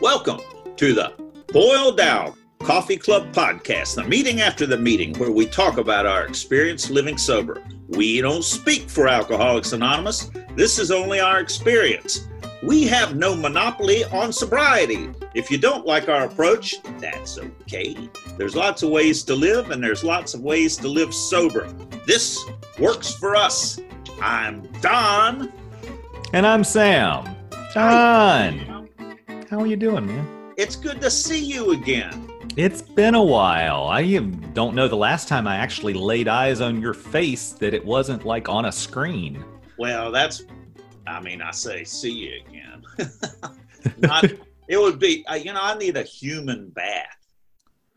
Welcome to the Boiled Owl Coffee Club podcast, the meeting after the meeting where we talk about our experience living sober. We don't speak for Alcoholics Anonymous. This is only our experience. We have no monopoly on sobriety. If you don't like our approach, that's okay. There's lots of ways to live, and there's lots of ways to live sober. This works for us. I'm Don. And I'm Sam. Don. How are you doing, man? It's good to see you again. It's been a while. I don't know the last time I actually laid eyes on your face that it wasn't like on a screen. Well, that's, I mean, I say see you again. Not, it would be, you know, I need a human bath.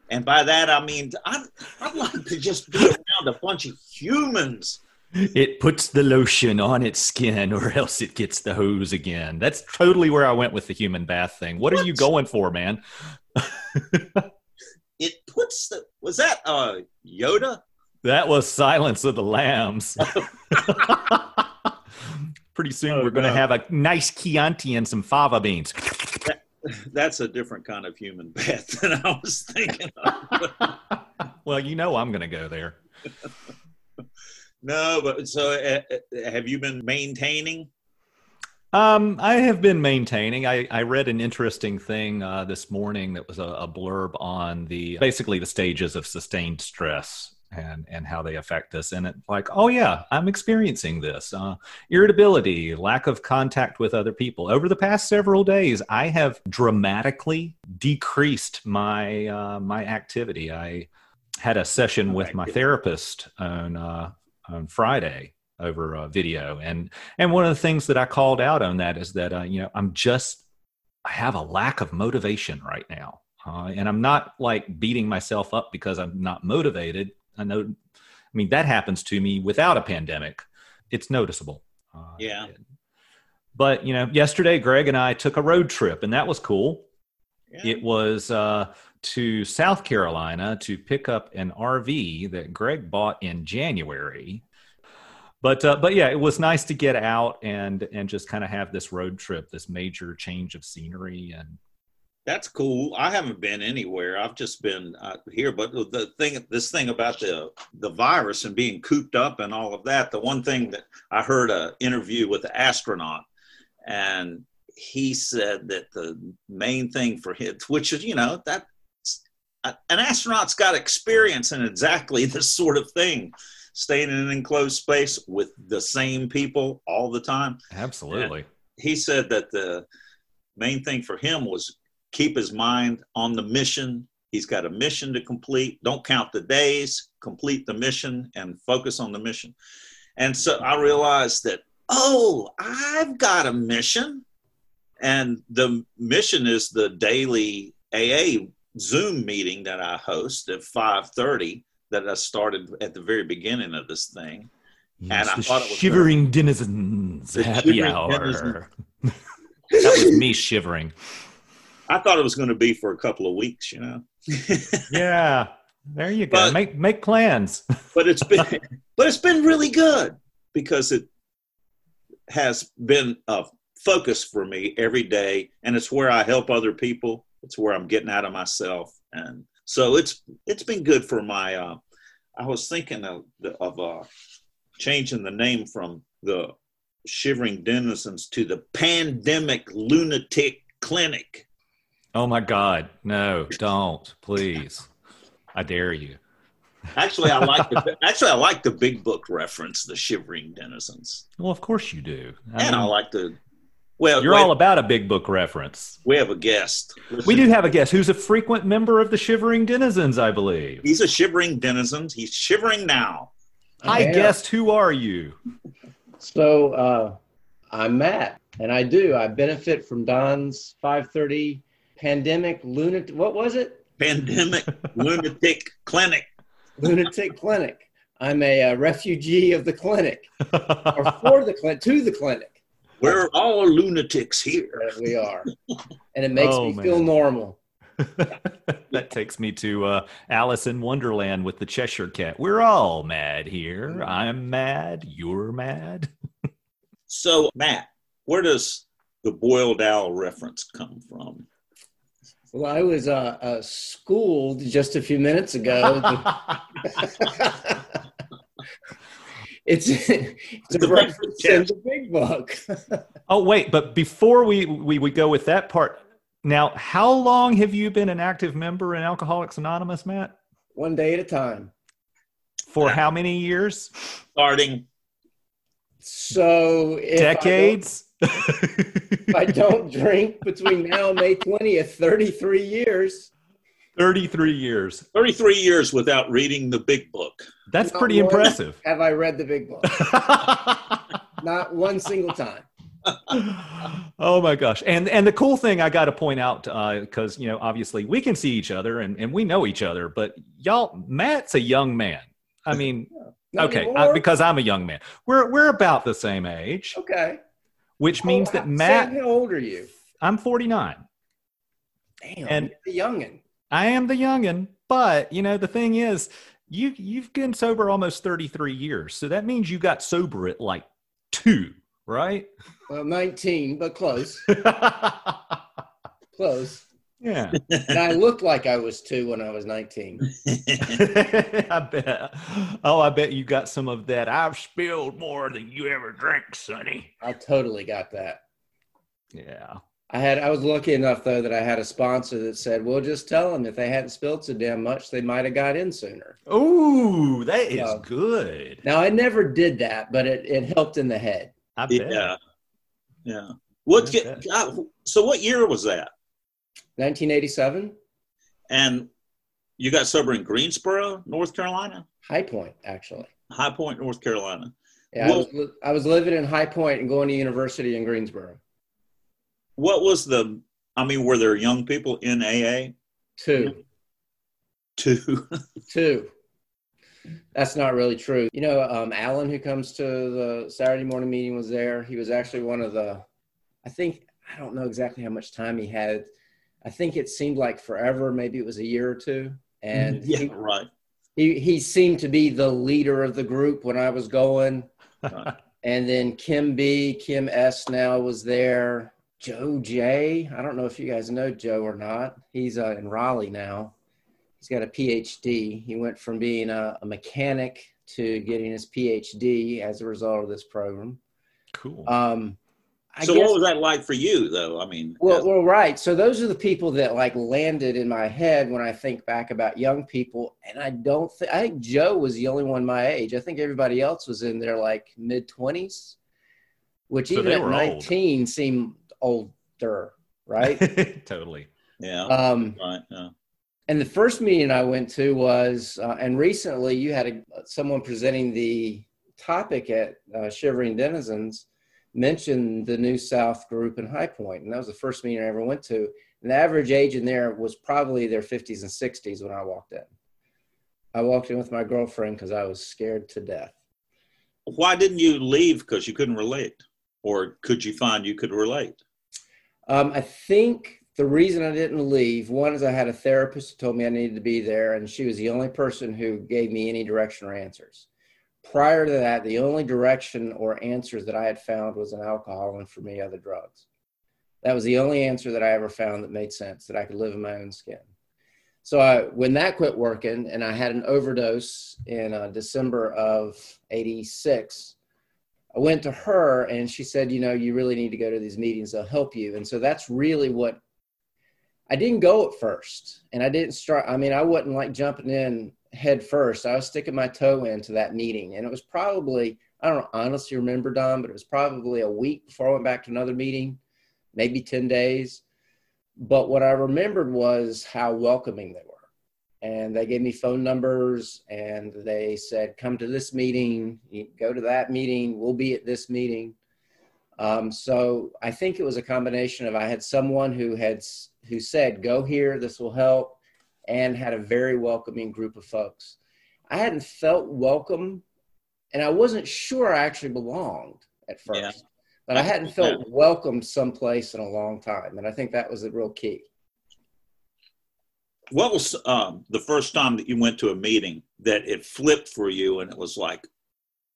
And by that, I mean, I'd, I'd like to just be around a bunch of humans it puts the lotion on its skin or else it gets the hose again. That's totally where I went with the human bath thing. What, what? are you going for, man? it puts the was that uh Yoda? That was Silence of the Lambs. Pretty soon oh, we're going to have a nice Chianti and some fava beans. That, that's a different kind of human bath than I was thinking of. well, you know I'm going to go there. No, but so uh, uh, have you been maintaining? Um, I have been maintaining. I, I read an interesting thing uh, this morning that was a, a, blurb on the basically the stages of sustained stress and and how they affect us. And it's like, oh yeah, I'm experiencing this uh, irritability, lack of contact with other people. Over the past several days, I have dramatically decreased my uh, my activity. I had a session with my therapist on uh, on Friday over a video, and and one of the things that I called out on that is that uh, you know I'm just I have a lack of motivation right now, uh, and I'm not like beating myself up because I'm not motivated. I know, I mean that happens to me without a pandemic. It's noticeable. Uh, yeah. But you know, yesterday Greg and I took a road trip, and that was cool. Yeah. It was uh, to South Carolina to pick up an RV that Greg bought in January. But uh, but yeah, it was nice to get out and and just kind of have this road trip, this major change of scenery and. That's cool. I haven't been anywhere. I've just been uh, here. But the thing, this thing about the the virus and being cooped up and all of that. The one thing that I heard a interview with the astronaut, and he said that the main thing for him, which is you know that an astronaut's got experience in exactly this sort of thing staying in an enclosed space with the same people all the time. Absolutely. And he said that the main thing for him was keep his mind on the mission. He's got a mission to complete. Don't count the days. Complete the mission and focus on the mission. And so i realized that oh i've got a mission. And the mission is the daily aa Zoom meeting that I host at 5:30 that I started at the very beginning of this thing. Yes, and I thought it was shivering denizens happy shivering hour. Denizens. that was me shivering. I thought it was going to be for a couple of weeks, you know. yeah, there you go. But, make make plans. but it's been but it's been really good because it has been a focus for me every day, and it's where I help other people it's where I'm getting out of myself, and so it's it's been good for my. Uh, I was thinking of of uh, changing the name from the Shivering Denizens to the Pandemic Lunatic Clinic. Oh my God! No, don't please. I dare you. Actually, I like the actually I like the big book reference, the Shivering Denizens. Well, of course you do. I and mean, I like the well, you're wait. all about a big book reference. We have a guest. Listen. We do have a guest who's a frequent member of the Shivering Denizens, I believe. He's a Shivering Denizens. He's shivering now. Hi, guest. Who are you? So uh, I'm Matt, and I do. I benefit from Don's 5:30 pandemic lunatic. What was it? Pandemic lunatic clinic. Lunatic clinic. I'm a, a refugee of the clinic, or for the clinic, to the clinic. We're all lunatics here. Yeah, we are. And it makes oh, me man. feel normal. that takes me to uh, Alice in Wonderland with the Cheshire Cat. We're all mad here. I'm mad. You're mad. so, Matt, where does the boiled owl reference come from? Well, I was uh, uh, schooled just a few minutes ago. it's it's a The reference big in the big book. oh wait, but before we, we we go with that part, now how long have you been an active member in Alcoholics Anonymous, Matt? One day at a time. For how many years? Starting So if Decades. I don't, if I don't drink between now and May twentieth, thirty-three years. 33 years. 33 years without reading the big book. That's Not pretty impressive. Have I read the big book? Not one single time. oh my gosh and and the cool thing i got to point out because you know obviously we can see each other and, and we know each other but y'all matt's a young man i mean Not okay uh, anymore? because i'm a young man we're we're about the same age okay. which means Oh, that matt Sam, how old are you? i'm 49 Damn, And- you're the youngin. I am the youngin but you know the thing is you you've been sober almost 33 years so that means you got sober at like two right Well, nineteen, but close, close. yeah And I looked like I was two when I was nineteen. I bet. Oh, I bet you got some of that. I've spilled more than you ever drank, Sonny. I totally got that. Yeah. I had. I was lucky enough though that I had a sponsor that said, "Well, just tell them if they hadn't spilled so damn much, they might have got in sooner." Ooh, that is Yeah. good. Now I never did that, but it, it helped in the head. I bet. yeah. Yeah. What get. God, so what year was that? 1987, And you got sober in Greensboro, North Carolina? High Point, actually. High Point, North Carolina. Yeah, I was, I was living in High Point and going to university in Greensboro. What was the I mean, were there young people in AA Two, too? two. That's not really true. You know, um, Alan, who comes to the Saturday morning meeting, was there. He was actually one of the. I think I don't know exactly how much time he had. I think it seemed like forever. Maybe it was a year or two. And yeah, he, right. he he seemed to be the leader of the group when I was going. And then Kim B, Kim S now was there. Joe J. I don't know if you guys know Joe or not. He's uh, in Raleigh now. He's got a PhD. He went from being a, a mechanic to getting his PhD as a result of this program. Cool. Um, I so guess, what was that like for you though? I mean, well, well, right. So those are the people that like landed in my head when I think back about young people. And I don't think I think Joe was the only one my age. I think everybody else was in their like mid twenties, which So even at were old. nineteen seemed older, right? totally. yeah, um, right. Yeah. and the first meeting I went to was, uh, and recently you had a, someone presenting the topic at uh, Shivering Denizens mentioned the New South group in High Point, and that was the first meeting I ever went to. And the average age in there was probably their 50s and 60s when I walked in. I walked in with my girlfriend because I was scared to death. Why didn't you leave? Because you couldn't relate, or could you find you could relate? Um, I think the reason I didn't leave, one is I had a therapist who told me I needed to be there, and she was the only person who gave me any direction or answers. Prior to that, the only direction or answers that I had found was an alcohol and for me, other drugs. That was the only answer that I ever found that made sense, that I could live in my own skin. So I, when that quit working and I had an overdose in uh, December of 86, I went to her and she said, you know, you really need to go to these meetings. They'll help you. And so that's really what I didn't go at first. And I didn't start. I mean, I wasn't like jumping in head first. I was sticking my toe into that meeting. And it was probably, I don't honestly remember, Don, but it was probably a week before I went back to another meeting, maybe 10 days. But what I remembered was how welcoming they were. And they gave me phone numbers and they said, come to this meeting, go to that meeting, we'll be at this meeting. Um, so I think it was a combination of I had someone who had who said, "Go here, this will help," and had a very welcoming group of folks. I hadn't felt welcome, and I wasn't sure I actually belonged at first, Yeah. but I hadn't felt welcomed someplace in a long time, and I think that was the real key. What was um, the first time that you went to a meeting that it flipped for you and it was like,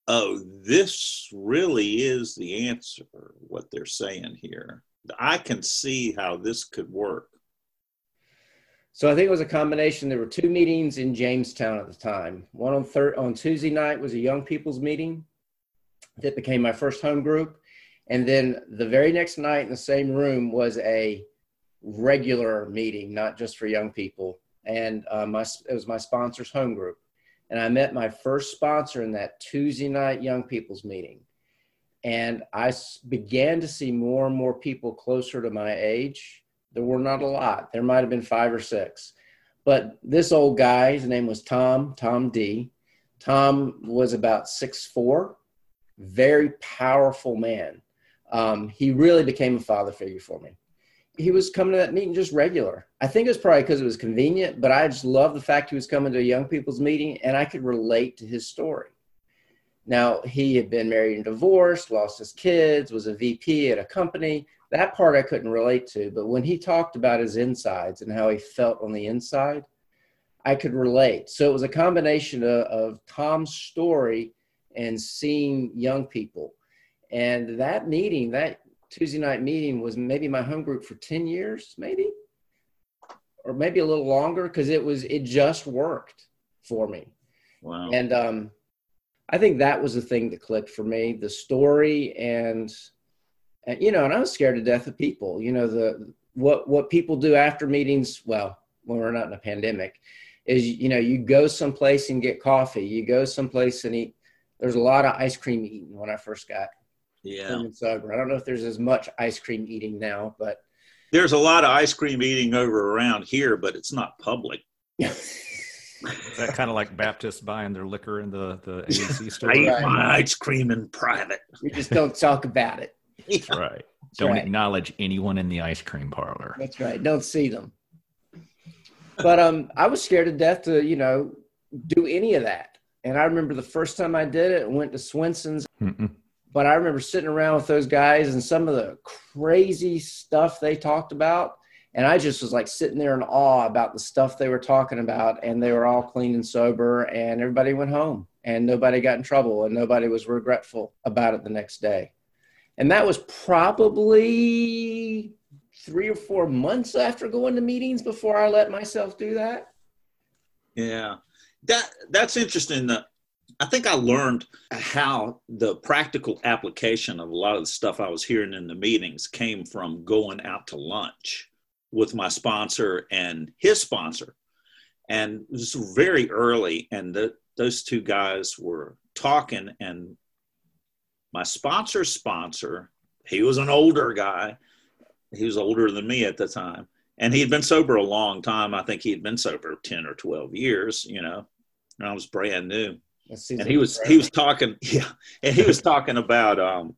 oh, this really is the answer, what they're saying here? I can see how this could work. So I think it was a combination. There were two meetings in Jamestown at the time. One on third on Tuesday night was a young people's meeting that became my first home group, and then the very next night in the same room was a regular meeting, not just for young people. And uh, my it was my sponsor's home group, and I met my first sponsor in that Tuesday night young people's meeting, and I began to see more and more people closer to my age there were not a lot. There might have been five or six. But this old guy, his name was Tom, Tom D. Tom was about six four, very powerful man. Um, he really became a father figure for me. He was coming to that meeting just regular. I think it was probably because it was convenient, but I just love the fact he was coming to a young people's meeting and I could relate to his story. Now, he had been married and divorced, lost his kids, was a VP at a company, that part I couldn't relate to. But when he talked about his insides and how he felt on the inside, I could relate. So it was a combination of, of Tom's story and seeing young people. And that meeting, that Tuesday night meeting, was maybe my home group for 10 years, maybe, or maybe a little longer, because it was, it just worked for me. Wow. And um, I think that was the thing that clicked for me the story and and you know, and I was scared to death of people. You know, the what what people do after meetings. Well, when we're not in a pandemic, is you know you go someplace and get coffee. You go someplace and eat. There's a lot of ice cream eating when I first got yeah sober. I don't know if there's as much ice cream eating now, but there's a lot of ice cream eating over around here, but it's not public. Is that kind of like Baptists buying their liquor in the the ABC store? I eat my ice cream in private. We just don't talk about it. That's right. That's Don't right. acknowledge anyone in the ice cream parlor. That's right. Don't see them. But um, I was scared to death to you know do any of that. And I remember the first time I did it, I went to Swensen's. Mm-mm. But I remember sitting around with those guys and some of the crazy stuff they talked about. And I just was like sitting there in awe about the stuff they were talking about. And they were all clean and sober, and everybody went home and nobody got in trouble and nobody was regretful about it the next day. And that was probably three or four months after going to meetings before I let myself do that. Yeah. That that's interesting. I think I learned how the practical application of a lot of the stuff I was hearing in the meetings came from going out to lunch with my sponsor and his sponsor. And it was very early, and the, those two guys were talking, and my sponsor's sponsor, he was an older guy. He was older than me at the time. And he had been sober a long time. I think he had been sober 10 or 12 years, you know, and I was brand new. And he was, he was talking, yeah. And he was talking about, um,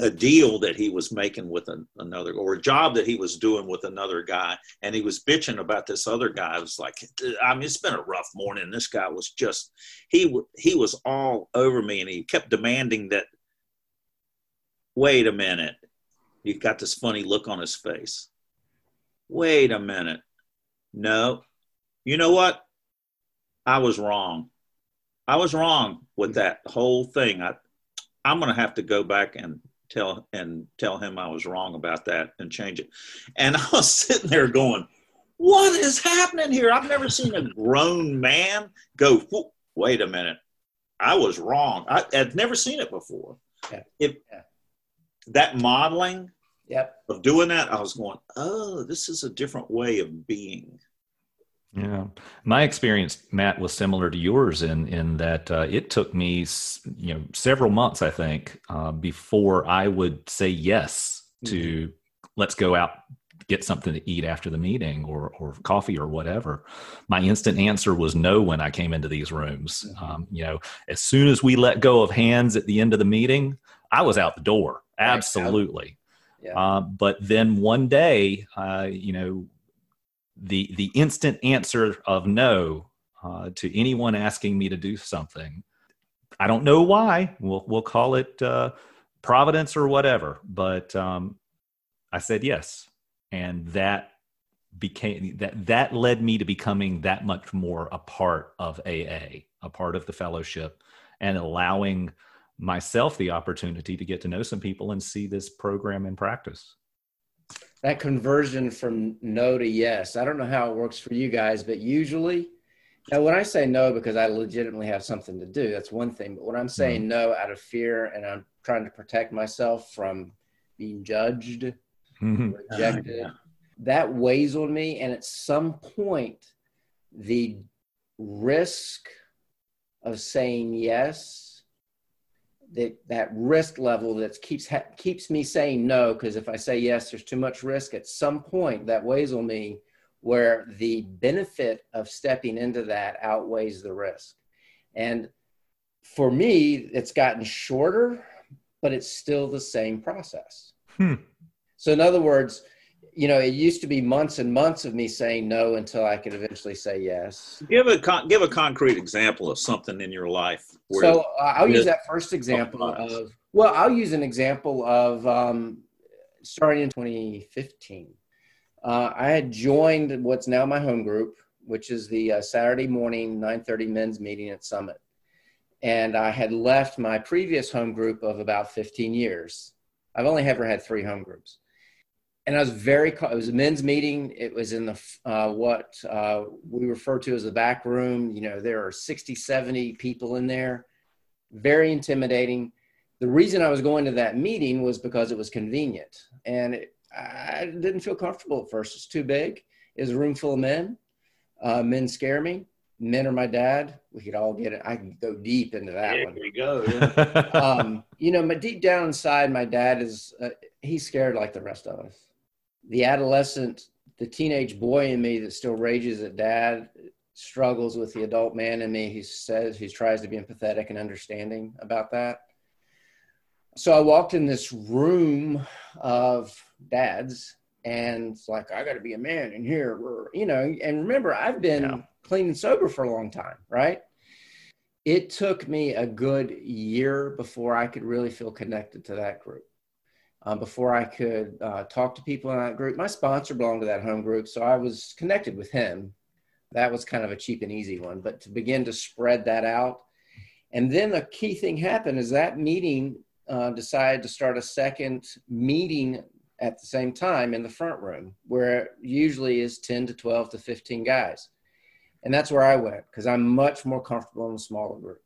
a deal that he was making with an, another or a job that he was doing with another guy and he was bitching about this other guy. It was like i mean it's been a rough morning. This guy was just he he was all over me and he kept demanding that wait a minute. He got this funny look on his face. Wait a minute. No. You know what? I was wrong i was wrong with mm-hmm. that whole thing i i'm going to have to go back and tell and tell him I was wrong about that and change it. And I was sitting there going, "What is happening here? I've never seen a grown man go. Wait a minute, I was wrong. I, would never seen it before. Yeah. If yeah. that modeling." Yep. Of doing that, I was going, oh, this is a different way of being. Yeah, my experience, Matt, was similar to yours in in that uh, it took me, you know, several months, I think, uh, before I would say yes to mm-hmm. let's go out get something to eat after the meeting or or coffee or whatever. My instant answer was no when I came into these rooms. Mm-hmm. Um, you know, as soon as we let go of hands at the end of the meeting, I was out the door. Absolutely. Yeah. Uh, but then one day, uh, you know, the the instant answer of no uh, to anyone asking me to do something. I don't know why. We'll we'll call it uh, providence or whatever. But um, I said yes, and that became that that led me to becoming that much more a part of AA, a part of the fellowship, and allowing myself the opportunity to get to know some people and see this program in practice. That conversion from no to yes. I don't know how it works for you guys, but usually, now when I say no because I legitimately have something to do, that's one thing. But when I'm saying mm-hmm. no out of fear and I'm trying to protect myself from being judged, mm-hmm. rejected, yeah. that weighs on me. And at some point, the risk of saying yes that that risk level that keeps ha- keeps me saying no because if I say yes, there's too much risk. At some point, that weighs on me, where the benefit of stepping into that outweighs the risk. And for me, it's gotten shorter, but it's still the same process. Hmm. So, in other words, you know, it used to be months and months of me saying no until I could eventually say yes. Give a con- give a concrete example of something in your life. so uh, I'll use that first example of well, I'll use an example of um, starting in 2015. Uh, I had joined what's now my home group, which is the uh, Saturday morning 9:30 men's meeting at Summit, and I had left my previous home group of about 15 years. I've only ever had three home groups and I was very, it was a men's meeting. It was in the, uh, what uh, we refer to as the back room. You know, there are 60, 70 people in there, very intimidating. The reason I was going to that meeting was because it was convenient. And it, I didn't feel comfortable at first. It's too big. It was a room full of men. Uh, men scare me. Men are my dad. We could all get it. I can go deep into that there one. There we go. Um, you know, my deep down inside, my dad is, uh, he's scared like the rest of us the adolescent, the teenage boy in me that still rages at dad struggles with the adult man in me who says, who tries to be empathetic and understanding about that. So I walked in this room of dads and it's like, I got to be a man in here. We're, you know, and remember, I've been clean and sober for a long time, right? It took me a good year before I could really feel connected to that group um, before I could uh, talk to people in that group. My sponsor belonged to that home group, so I was connected with him. That was kind of a cheap and easy one, but to begin to spread that out. And then the key thing happened is that meeting uh, decided to start a second meeting at the same time in the front room, where usually is 10 to 12 to 15 guys. And that's where I went because I'm much more comfortable in a smaller group.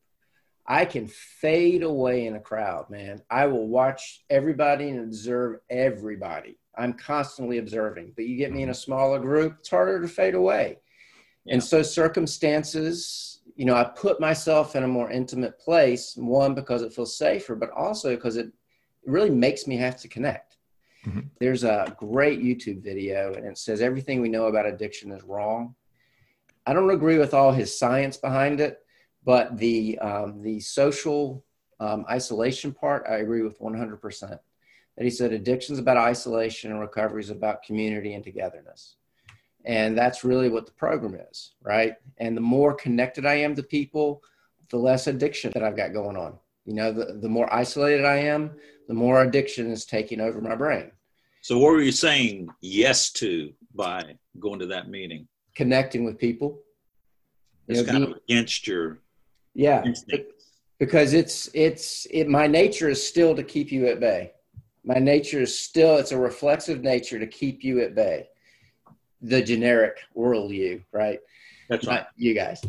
I can fade away in a crowd, man. I will watch everybody and observe everybody. I'm constantly observing, but you get me in a mm-hmm. smaller group, it's harder to fade away. Yeah. And so circumstances, you know, I put myself in a more intimate place, one because it feels safer, but also because it really makes me have to connect. Mm-hmm. There's a great YouTube video and it says everything we know about addiction is wrong. I don't agree with all his science behind it, but the um, the social um, isolation part, I agree with 100%. That he said addiction is about isolation and recovery is about community and togetherness. And that's really what the program is, right? And the more connected I am to people, the less addiction that I've got going on. You know, the, the more isolated I am, the more addiction is taking over my brain. So, what were you saying yes to by going to that meeting? Connecting with people. It's you know, kind being, of against your yeah. Because it's it's it my nature is still to keep you at bay. My nature is still it's a reflexive nature to keep you at bay. The generic world you, right? That's right. Not you guys.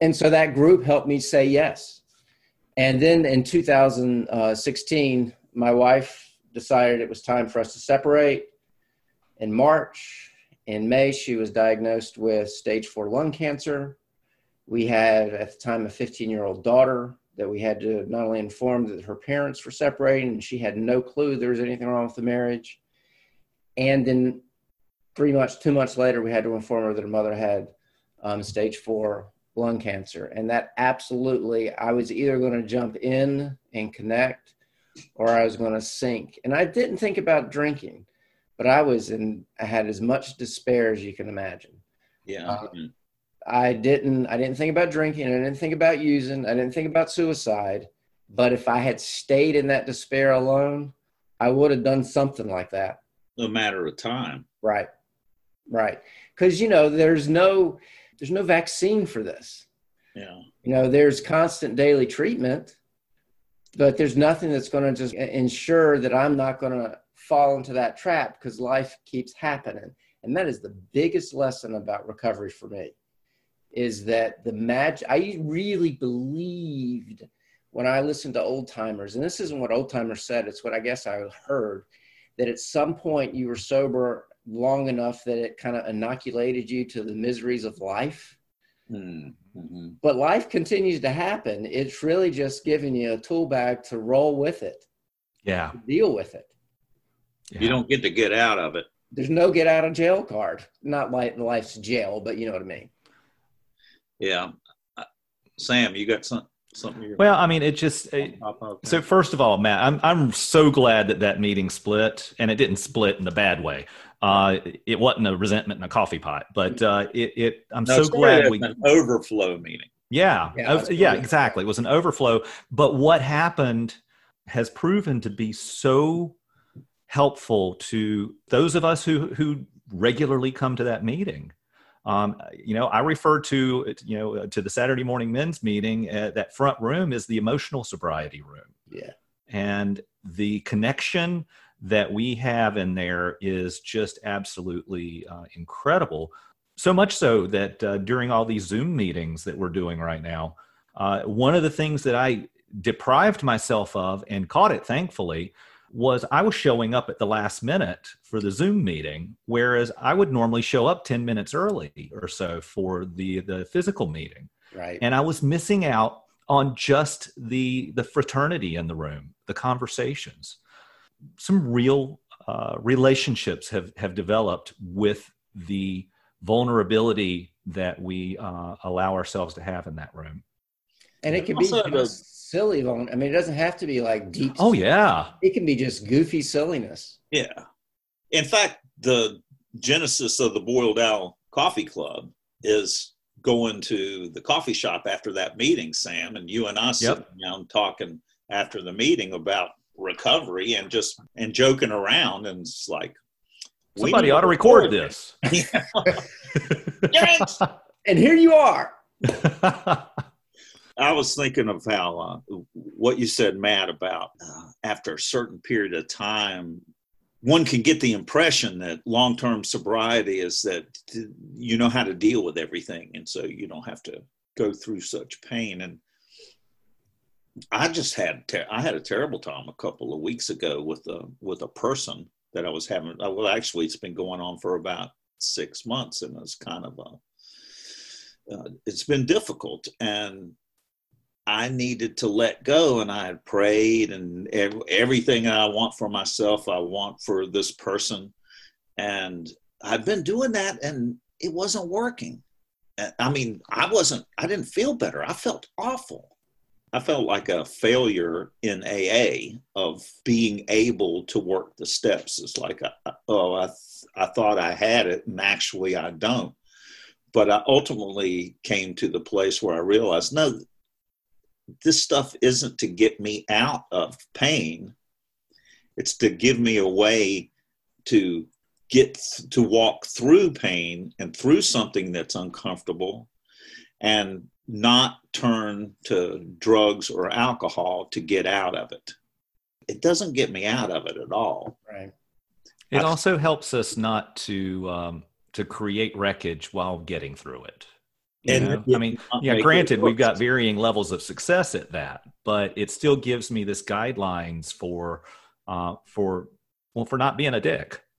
And so that group helped me say yes. And then in 2016, my wife decided it was time for us to separate. In March, in May, she was diagnosed with stage four lung cancer. We had at the time a 15 year old daughter that we had to not only inform that her parents were separating and she had no clue there was anything wrong with the marriage. And then three months, two months later, we had to inform her that her mother had um, stage four lung cancer. And that absolutely, I was either going to jump in and connect or I was going to sink. And I didn't think about drinking, but I was in, I had as much despair as you can imagine. Yeah. Um, I didn't I didn't think about drinking, I didn't think about using, I didn't think about suicide. But if I had stayed in that despair alone, I would have done something like that. No matter of time. Right. Right. Cuz you know, there's no there's no vaccine for this. Yeah. You know, there's constant daily treatment, but there's nothing that's going to just ensure that I'm not going to fall into that trap because life keeps happening. And that is the biggest lesson about recovery for me is that the magic, I really believed when I listened to old timers, and this isn't what old timers said, it's what I guess I heard, that at some point you were sober long enough that it kind of inoculated you to the miseries of life. Mm-hmm. But life continues to happen. It's really just giving you a tool bag to roll with it. Yeah. deal with it. Yeah. You don't get to get out of it. There's no get out of jail card. Not like life's jail, but you know what I mean. Yeah. Uh, Sam, you got some, something? well, I mean, it just. It, so first of all, Matt, I'm I'm so glad that that meeting split, and it didn't split in a bad way. Uh, it wasn't a resentment in a coffee pot, but uh, it, it. I'm no, so glad we an overflow meeting. Yeah, yeah, yeah exactly. It was an overflow. But what happened has proven to be so helpful to those of us who who regularly come to that meeting. Um, you know, I refer to you know to the Saturday morning men's meeting. Uh, that front room is the emotional sobriety room. Yeah, and the connection that we have in there is just absolutely uh, incredible. So much so that uh, during all these Zoom meetings that we're doing right now, uh, one of the things that I deprived myself of and caught it thankfully was I was showing up at the last minute for the Zoom meeting, whereas I would normally show up 10 minutes early or so for the, the physical meeting. Right. And I was missing out on just the the fraternity in the room, the conversations some real uh, relationships have have developed with the vulnerability that we uh, allow ourselves to have in that room. And it can be just silly. I mean, it doesn't have to be like deep. Oh yeah, it can be just goofy silliness. Yeah. In fact, the genesis of the Boiled Owl Coffee Club is going to the coffee shop after that meeting, Sam, and you and I sitting yep. down talking after the meeting about recovery and just and joking around and it's like somebody ought to record, record this and here you are i was thinking of how uh, what you said matt about uh, after a certain period of time one can get the impression that long-term sobriety is that you know how to deal with everything and so you don't have to go through such pain and I just had ter- I had a terrible time a couple of weeks ago with a with a person that I was having. Uh, well, actually, it's been going on for about six months, and it's kind of a uh, it's been difficult, and I needed to let go, and I had prayed, and ev- everything I want for myself, I want for this person, and I've been doing that, and it wasn't working. I mean, I wasn't. I didn't feel better. I felt awful I felt like a failure in AA of being able to work the steps. It's like, uh, uh, oh, I, th- I thought I had it, and actually I don't. But I ultimately came to the place where I realized, no, this stuff isn't to get me out of pain. It's to give me a way to get th- to walk through pain and through something that's uncomfortable and not turn to drugs or alcohol to get out of it. It doesn't get me out of it at all. Right. It I, also helps us not to um, to create wreckage while getting through it. And? I mean, yeah, granted, we've got varying levels of success at that, but it still gives me this guidelines for uh, for well for not being a dick.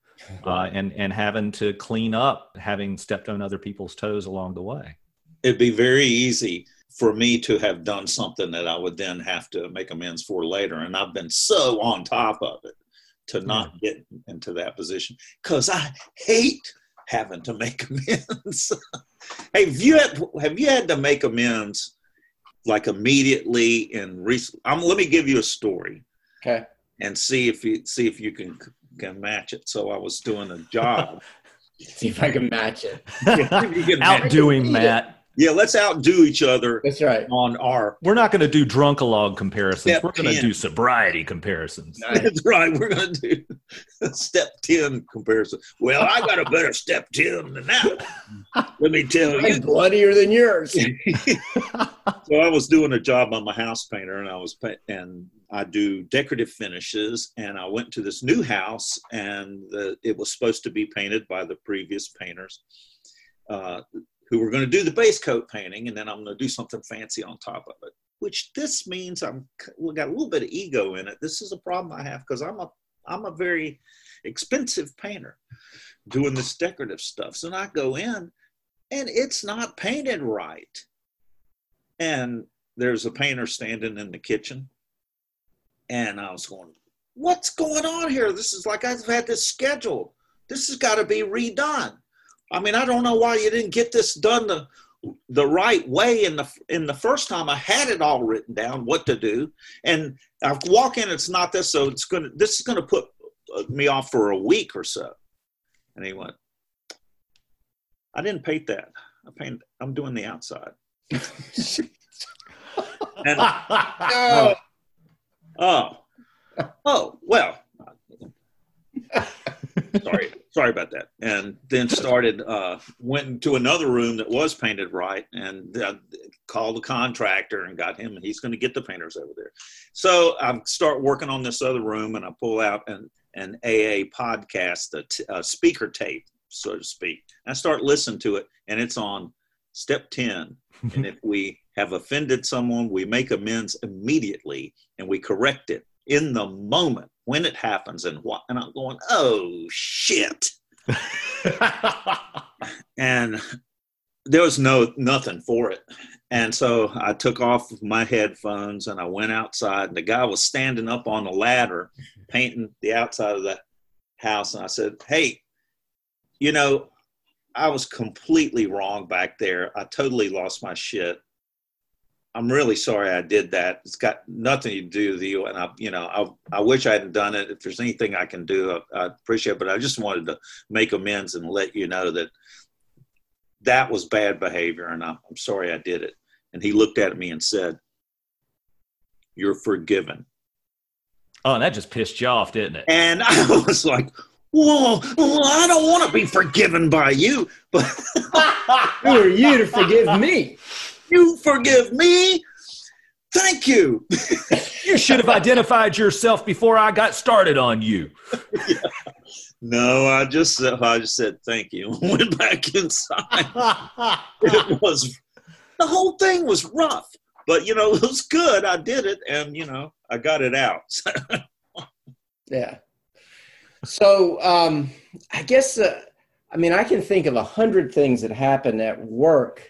Uh, and and having to clean up, having stepped on other people's toes along the way it'd be very easy for me to have done something that I would then have to make amends for later. And I've been so on top of it to not get into that position because I hate having to make amends. hey, have you had have you had to make amends like immediately and recently? I'm, let me give you a story. Okay. And see if you see if you can can match it. So I was doing a job. see if I can match it. Outdoing Matt. Yeah, let's outdo each other. That's right. On our, we're not going to do drunkalog comparisons. Step we're going to do sobriety comparisons. Nice. That's right. We're going to do step ten comparison. Well, I got a better step ten than that. Let me tell you, bloodier than yours. so I was doing a job on my house painter, and I was and I do decorative finishes, and I went to this new house, and the, it was supposed to be painted by the previous painters, uh, who were going to do the base coat painting, and then I'm going to do something fancy on top of it. Which this means I'm we got a little bit of ego in it. This is a problem I have because I'm a I'm a very expensive painter doing this decorative stuff. So I go in, and it's not painted right, and there's a painter standing in the kitchen and I was going, what's going on here? This is like I've had this scheduled. This has got to be redone. I mean, I don't know why you didn't get this done the the right way in the in the first time. I had it all written down what to do, and I walk in. It's not this, so it's gonna. This is gonna put me off for a week or so. And he went, I didn't paint that. I paint. I'm doing the outside. and, oh, Oh, oh, well. Sorry, sorry about that. And then started uh, went to another room that was painted right, and uh, called the contractor and got him. He's going to get the painters over there. So I start working on this other room, and I pull out an an AA podcast, a, t- a speaker tape, so to speak. I start listening to it, and it's on step ten. and if we have offended someone, we make amends immediately and we correct it in the moment when it happens and what and I'm going, oh shit. and there was no nothing for it. And so I took off my headphones and I went outside and the guy was standing up on the ladder painting the outside of the house and I said, Hey, you know, I was completely wrong back there. I totally lost my shit. I'm really sorry I did that. It's got nothing to do with you, and I, you know, I, I wish I hadn't done it. If there's anything I can do, I, I appreciate it. But I just wanted to make amends and let you know that that was bad behavior, and I'm, I'm sorry I did it. And he looked at me and said, "You're forgiven." Oh, and that just pissed you off, didn't it? And I was like, "Whoa, well, I don't want to be forgiven by you, but who are you to forgive me?" You forgive me? Thank you. you should have identified yourself before I got started on you. yeah. No, I just I just said thank you. Went back inside. it was the whole thing was rough, but you know it was good. I did it, and you know I got it out. yeah. So um, I guess uh, I mean I can think of a hundred things that happen at work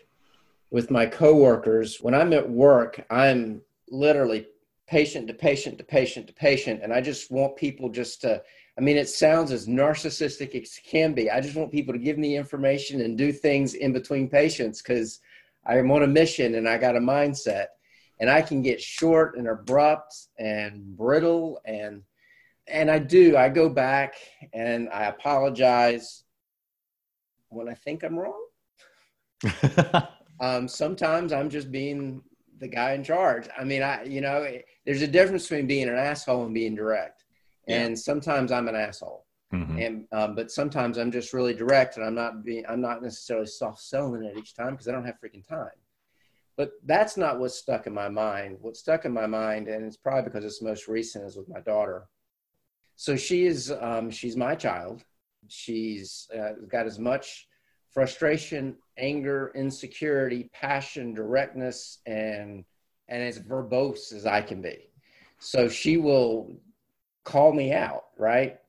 with my coworkers, when I'm at work, I'm literally patient to patient to patient to patient. And I just want people just to, I mean, it sounds as narcissistic as can be. I just want people to give me information and do things in between patients because I'm on a mission and I got a mindset. And I can get short and abrupt and brittle and and I do. I go back and I apologize when I think I'm wrong. Um, sometimes I'm just being the guy in charge. I mean, I, you know, there's a difference between being an asshole and being direct. Yeah. And sometimes I'm an asshole. Mm-hmm. And, um, but sometimes I'm just really direct and I'm not being, I'm not necessarily soft selling it each time because I don't have freaking time. But that's not what's stuck in my mind. What's stuck in my mind, and it's probably because it's most recent, is with my daughter. So she is, um, she's my child. She's uh, got as much frustration, anger, insecurity, passion, directness, and and as verbose as I can be. So she will call me out, right?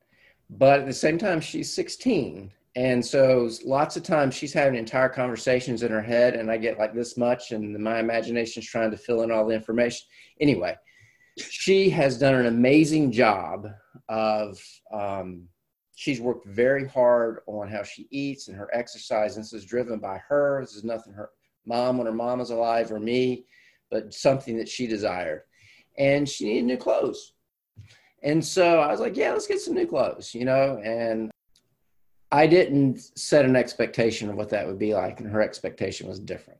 But at the same time, she's 16. And so lots of times she's having entire conversations in her head, and I get like this much, and my imagination's trying to fill in all the information. Anyway, she has done an amazing job of um, she's worked very hard on how she eats and her exercise. And this is driven by her. This is nothing her mom when her mom was alive or me, but something that she desired. And she needed new clothes. And so I was like, yeah, let's get some new clothes, you know? And I didn't set an expectation of what that would be like, and her expectation was different.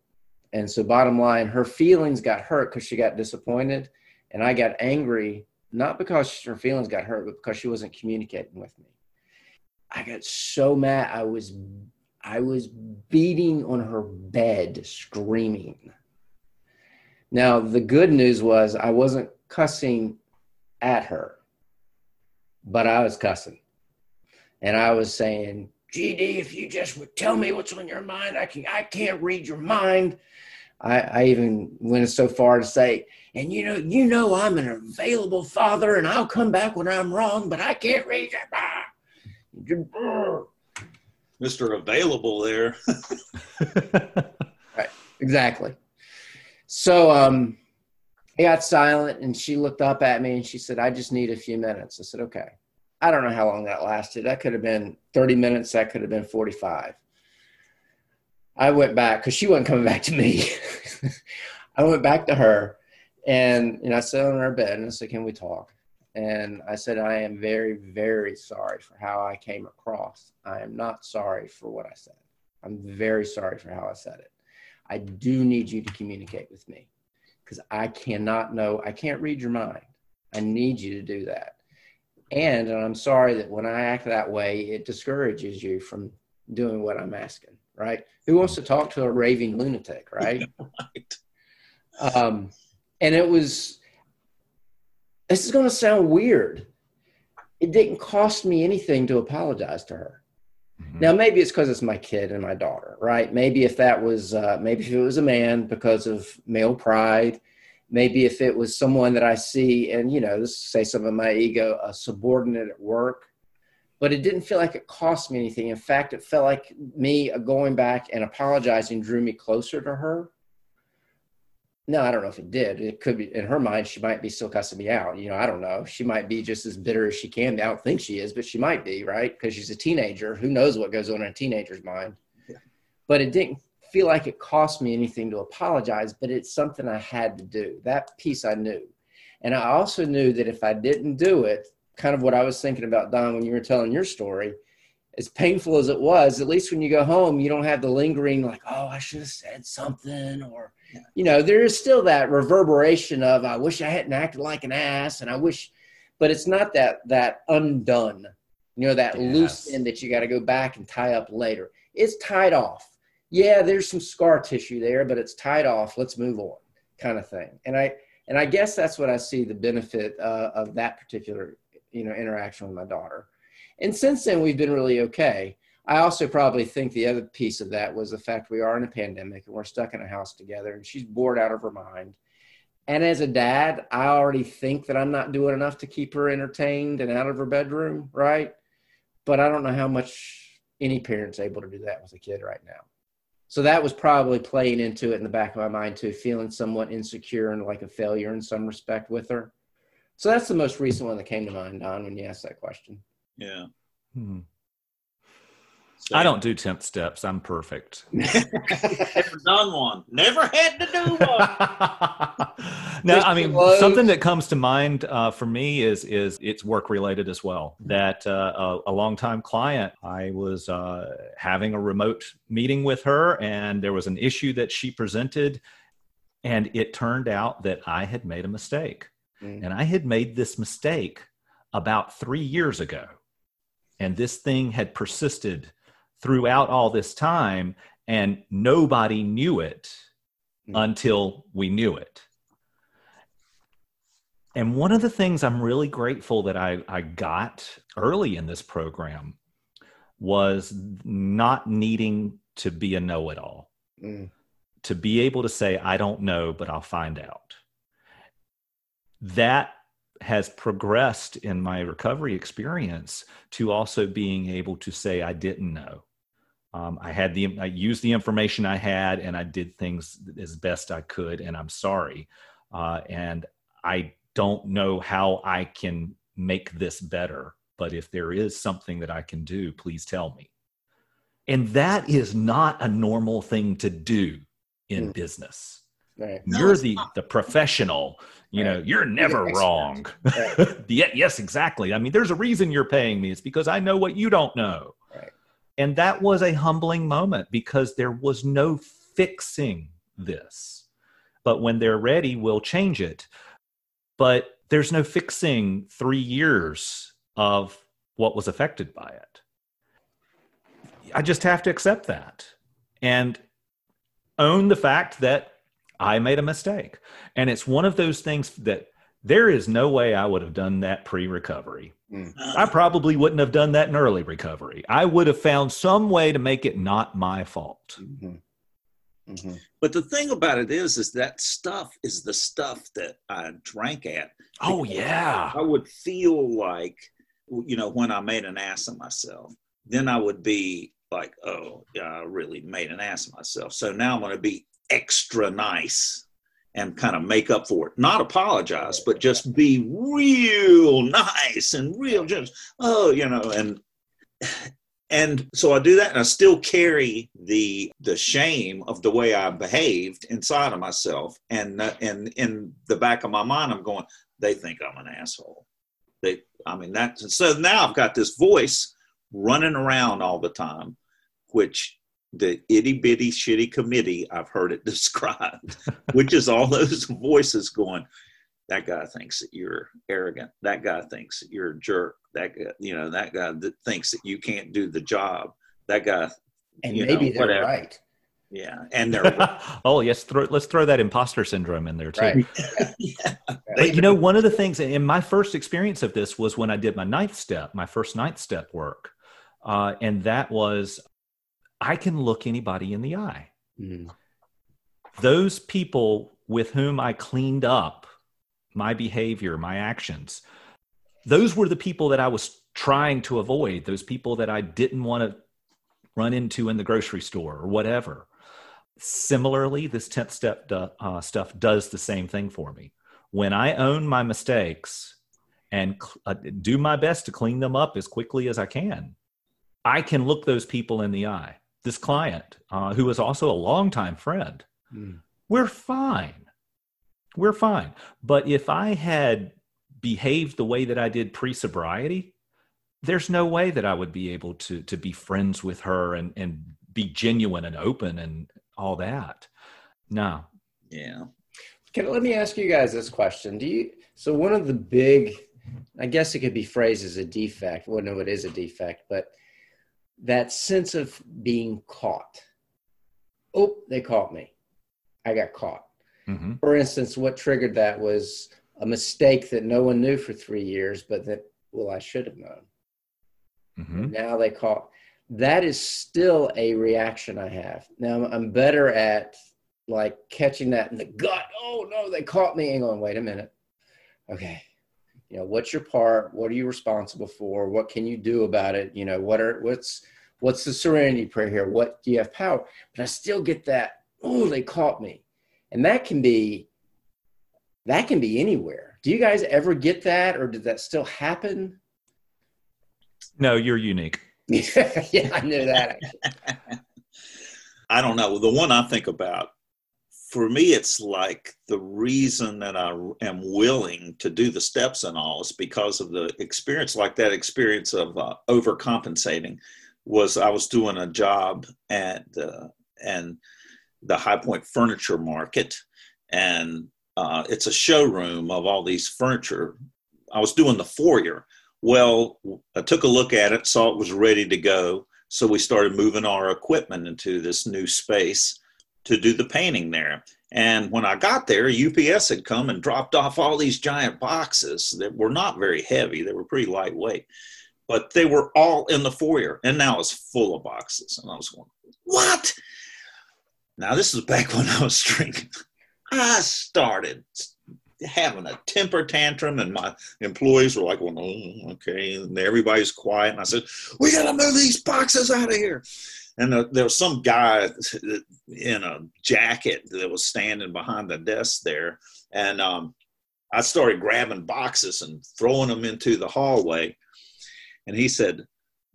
And so, bottom line, her feelings got hurt because she got disappointed, and I got angry, not because her feelings got hurt, but because she wasn't communicating with me. I got so mad. I was I was beating on her bed, screaming. Now the good news was I wasn't cussing at her, but I was cussing. And I was saying, GD, if you just would tell me what's on your mind, I can I can't read your mind. I, I even went so far to say, and you know, you know I'm an available father and I'll come back when I'm wrong, but I can't read your mind. Mr. Available there. right, exactly. So um I got silent and she looked up at me and she said, I just need a few minutes. I said, okay. I don't know how long that lasted. That could have been 30 minutes. That could have been 45. I went back because she wasn't coming back to me. I went back to her and you know, I sat on her bed and I said, Can we talk? And I said, I am very, very sorry for how I came across. I am not sorry for what I said. I'm very sorry for how I said it. I do need you to communicate with me because I cannot know, I can't read your mind. I need you to do that. And, and I'm sorry that when I act that way, it discourages you from doing what I'm asking, right? Who wants to talk to a raving lunatic, right? right. Um, and it was, this is going to sound weird. It didn't cost me anything to apologize to her. Mm-hmm. Now, maybe it's because it's my kid and my daughter, right? Maybe if that was, uh, maybe if it was a man because of male pride, maybe if it was someone that I see and, you know, this say some of my ego, a subordinate at work, but it didn't feel like it cost me anything. In fact, it felt like me going back and apologizing drew me closer to her no, I don't know if it did. It could be in her mind, she might be still cussing me out. You know, I don't know. She might be just as bitter as she can. I don't think she is, but she might be, right? Because she's a teenager. Who knows what goes on in a teenager's mind? Yeah. But it didn't feel like it cost me anything to apologize, but it's something I had to do. That piece I knew. And I also knew that if I didn't do it, kind of what I was thinking about, Don, when you were telling your story, as painful as it was, at least when you go home, you don't have the lingering, like, oh, I should have said something or you know, there is still that reverberation of I wish I hadn't acted like an ass, and I wish, but it's not that that undone. You know, that yes. loose end that you got to go back and tie up later. It's tied off. Yeah, there's some scar tissue there, but it's tied off. Let's move on, kind of thing. And I and I guess that's what I see the benefit uh, of that particular you know interaction with my daughter. And since then, we've been really okay. I also probably think the other piece of that was the fact we are in a pandemic and we're stuck in a house together and she's bored out of her mind. And as a dad, I already think that I'm not doing enough to keep her entertained and out of her bedroom, right? But I don't know how much any parent's able to do that with a kid right now. So that was probably playing into it in the back of my mind too, feeling somewhat insecure and like a failure in some respect with her. So that's the most recent one that came to mind, Don, when you asked that question. Yeah. Hmm. I don't do 10th steps. I'm perfect. Never done one. Never had to do one. no, I mean something that comes to mind uh, for me is is it's work related as well. That uh, a, a longtime client, I was uh, having a remote meeting with her, and there was an issue that she presented, and it turned out that I had made a mistake, mm. and I had made this mistake about three years ago, and this thing had persisted throughout all this time and nobody knew it mm-hmm. until we knew it and one of the things i'm really grateful that I, I got early in this program was not needing to be a know-it-all mm. to be able to say i don't know but i'll find out that has progressed in my recovery experience to also being able to say I didn't know. Um, I had the I used the information I had and I did things as best I could, and I'm sorry. Uh, and I don't know how I can make this better, but if there is something that I can do, please tell me. And that is not a normal thing to do in mm. business. Right. You're the the professional. You right. know, you're never wrong. Right. yes, exactly. I mean, there's a reason you're paying me. It's because I know what you don't know. And that was a humbling moment because there was no fixing this. But when they're ready, we'll change it. But there's no fixing three years of what was affected by it. I just have to accept that and own the fact that I made a mistake. And it's one of those things that There is no way I would have done that pre recovery. Mm. I probably wouldn't have done that in early recovery. I would have found some way to make it not my fault. Mhm. Mhm. But the thing about it is, is that stuff is the stuff that I drank at. Oh, yeah. I would feel like, you know, when I made an ass of myself, then I would be like, oh, yeah, I really made an ass of myself. So now I'm going to be extra nice and kind of make up for it. Not apologize, but just be real nice and real just, oh, you know, and and so I do that, and I still carry the the shame of the way I behaved inside of myself, and and in the back of my mind, I'm going, they think I'm an asshole. They, I mean that. So now I've got this voice running around all the time, which the itty bitty shitty committee I've heard it described, which is all those voices going. That guy thinks that you're arrogant. That guy thinks that you're a jerk. That guy, you know, that guy that thinks that you can't do the job. That guy, And You maybe know, they're whatever. right. yeah, and they're oh, yes. Throw, let's throw that imposter syndrome in there, too. Right. yeah, But you know, one of the things in my first experience of this was when I did my ninth step, my first ninth step work. Uh, and that was I can look anybody in the eye. Mm. Those people with whom I cleaned up my behavior, my actions, those were the people that I was trying to avoid, those people that I didn't want to run into in the grocery store or whatever. Similarly, this 10th step uh, stuff does the same thing for me. When I own my mistakes and cl- uh, do my best to clean them up as quickly as I can, I can look those people in the eye. This client, uh, was also a longtime friend, Mm. we're fine. We're fine. But if I had behaved the way that I did pre sobriety, there's no way that I would be able to to be friends with her and and be genuine and open and all that. No. yeah. Can, let me ask you guys this question. Do you so one of the big I guess it could be phrased as a defect. Well, no, it is a defect, but that sense of being caught. Oh, they caught me. I got caught. hmm For instance, what triggered that was a mistake that no one knew for three years, but that, well, I should have known. hmm Now they caught. That is still a reaction I have. Now I'm- I'm better at like catching that in the gut. Oh no, they caught me. And going, wait a minute. Okay. You know, what's your part? What are you responsible for? What can you do about it? You know, what are what's what's the serenity prayer here? What do you have power? But I still get that, oh, they caught me. And that can be that can be anywhere. Do you guys ever get that or did that still happen? No, you're unique. yeah, I knew that. I don't know. The one I think about, for me, it's like the reason that I am willing to do the steps and all is because of the experience, like that experience of uh, overcompensating. Was I was doing a job at uh, and the High Point Furniture Market, and uh, it's a showroom of all these furniture. I was doing the foyer. Well, I took a look at it, saw it was ready to go. So we started moving our equipment into this new space to do the painting there. And when I got there, UPS had come and dropped off all these giant boxes that were not very heavy. They were pretty lightweight, but they were all in the foyer. And now it's full of boxes. And I was going, What? Now, this is back when I was drinking. I started having a temper tantrum, and my employees were like, "Well, okay." And everybody's quiet, and I said, "We got to move these boxes out of here." And uh, there was some guy in a jacket that was standing behind the desk there, and um, I started grabbing boxes and throwing them into the hallway. And he said,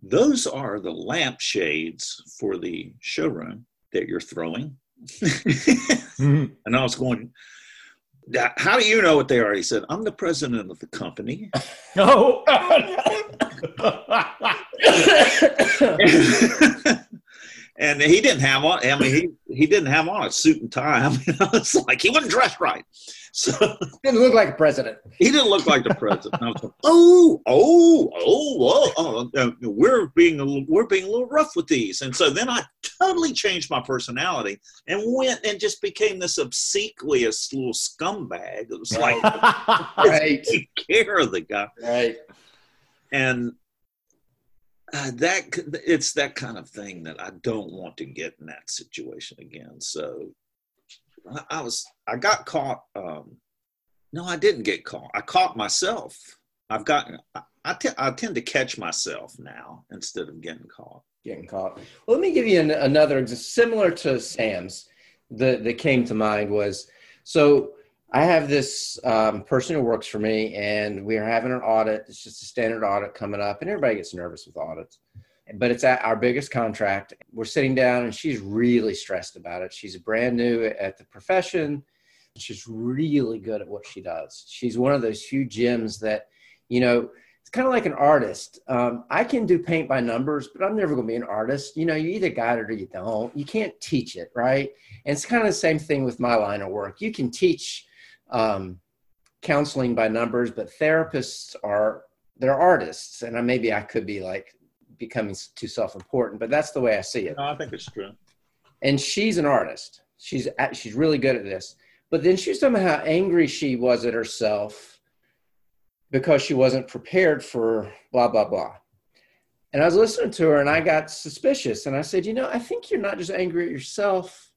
"Those are the lampshades for the showroom that you're throwing." And I was going, how do you know what they are? He said, I'm the president of the company. Oh. and he didn't have on, I mean, he, he didn't have on a suit and tie. I mean, it's like he wasn't dressed right. So didn't look like a president. He didn't look like the president. I was like, oh, oh, oh, oh, oh, we're being a little, we're being a little rough with these. And so then I totally changed my personality and went and just became this obsequious little scumbag. It was like, right, take care of the guy, right? And uh, that it's that kind of thing that I don't want to get in that situation again. So I, I was I got caught. Um, no, I didn't get caught. I caught myself. I've gotten. I, tend to catch myself now instead of getting caught. Getting caught. Well, let me give you an, another similar to Sam's. That came to mind was so I have this um, person who works for me, and we are having an audit. It's just a standard audit coming up, and everybody gets nervous with audits. But it's at our biggest contract. We're sitting down, and she's really stressed about it. She's brand new at the profession. She's really good at what she does. She's one of those few gems that, you know, it's kind of like an artist. Um, I can do paint by numbers, but I'm never going to be an artist. You know, you either got it or you don't. You can't teach it, right? And it's kind of the same thing with my line of work. You can teach um, counseling by numbers, but therapists are they're artists, and I, maybe I could be like becoming too self-important, but that's the way I see it. No, I think it's true. And she's an artist. She's she's really good at this. But then she was talking about how angry she was at herself because she wasn't prepared for blah blah blah. And I was listening to her, and I got suspicious, and I said, you know, I think you're not just angry at yourself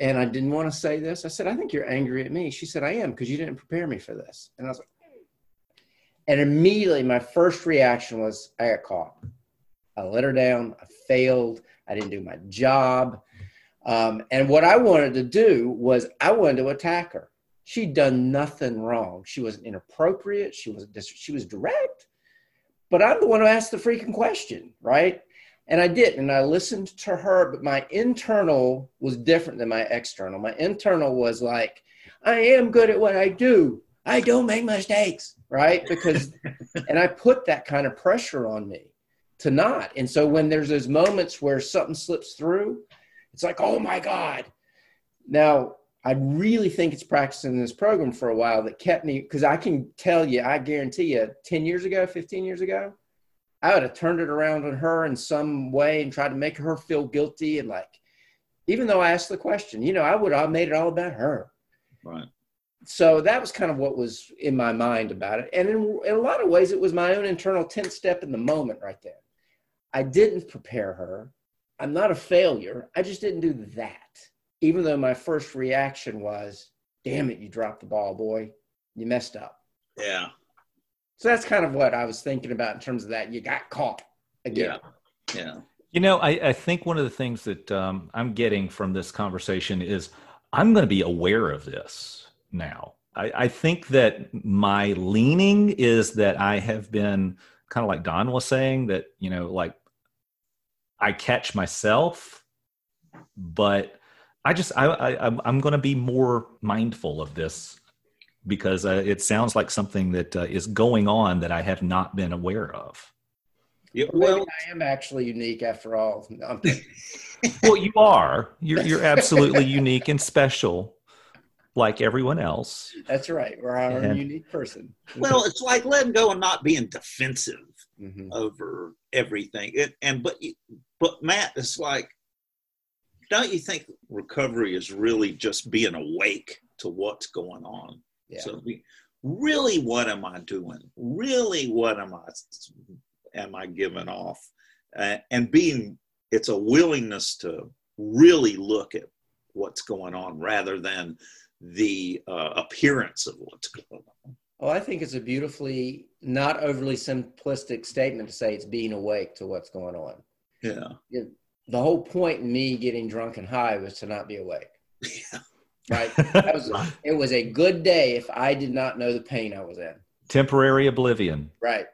and I didn't want to say this. I said, I think you're angry at me. She said, I am because you didn't prepare me for this. And I was like, and immediately my first reaction was, I got caught. I let her down. I failed. I didn't do my job. Um, and what I wanted to do was I wanted to attack her. She'd done nothing wrong. She wasn't inappropriate. She was she was direct. But I'm the one who asked the freaking question, right? And I did, and I listened to her, but my internal was different than my external. My internal was like, I am good at what I do. I don't make mistakes, right? Because, and I put that kind of pressure on me to not. And so when there's those moments where something slips through, it's like, oh my God. Now, I really think it's practicing this program for a while that kept me, because I can tell you, I guarantee you, 10 years ago, 15 years ago, I would have turned it around on her in some way and tried to make her feel guilty. And like, even though I asked the question, you know, I would have made it all about her. Right. So that was kind of what was in my mind about it. And in, in a lot of ways, it was my own internal 10th step in the moment right there. I didn't prepare her. I'm not a failure. I just didn't do that. Even though my first reaction was, damn it, you dropped the ball, boy. You messed up. Yeah. So that's kind of what I was thinking about in terms of that. You got caught again. Yeah. yeah. You know, I, I think one of the things that um, I'm getting from this conversation is I'm going to be aware of this now. I, I think that my leaning is that I have been kind of like Don was saying that, you know, like I catch myself, but I just, I, I I'm going to be more mindful of this because uh, it sounds like something that uh, is going on that I have not been aware of. Yeah, well, I am actually unique after all. well, you are. You're you're absolutely unique and special, like everyone else. That's right. We're our and, unique person. Well, it's like letting go and not being defensive mm-hmm. over everything. It, and but but Matt, it's like, don't you think recovery is really just being awake to what's going on? Yeah. So we, really, what am I doing? Really, what am I am I giving off? Uh, and being, it's a willingness to really look at what's going on rather than the uh, appearance of what's going on. Well, I think it's a beautifully not overly simplistic statement to say it's being awake to what's going on. Yeah. The whole point in me getting drunk and high was to not be awake. Yeah right? Was, it was a good day if I did not know the pain I was in. Temporary oblivion. Right.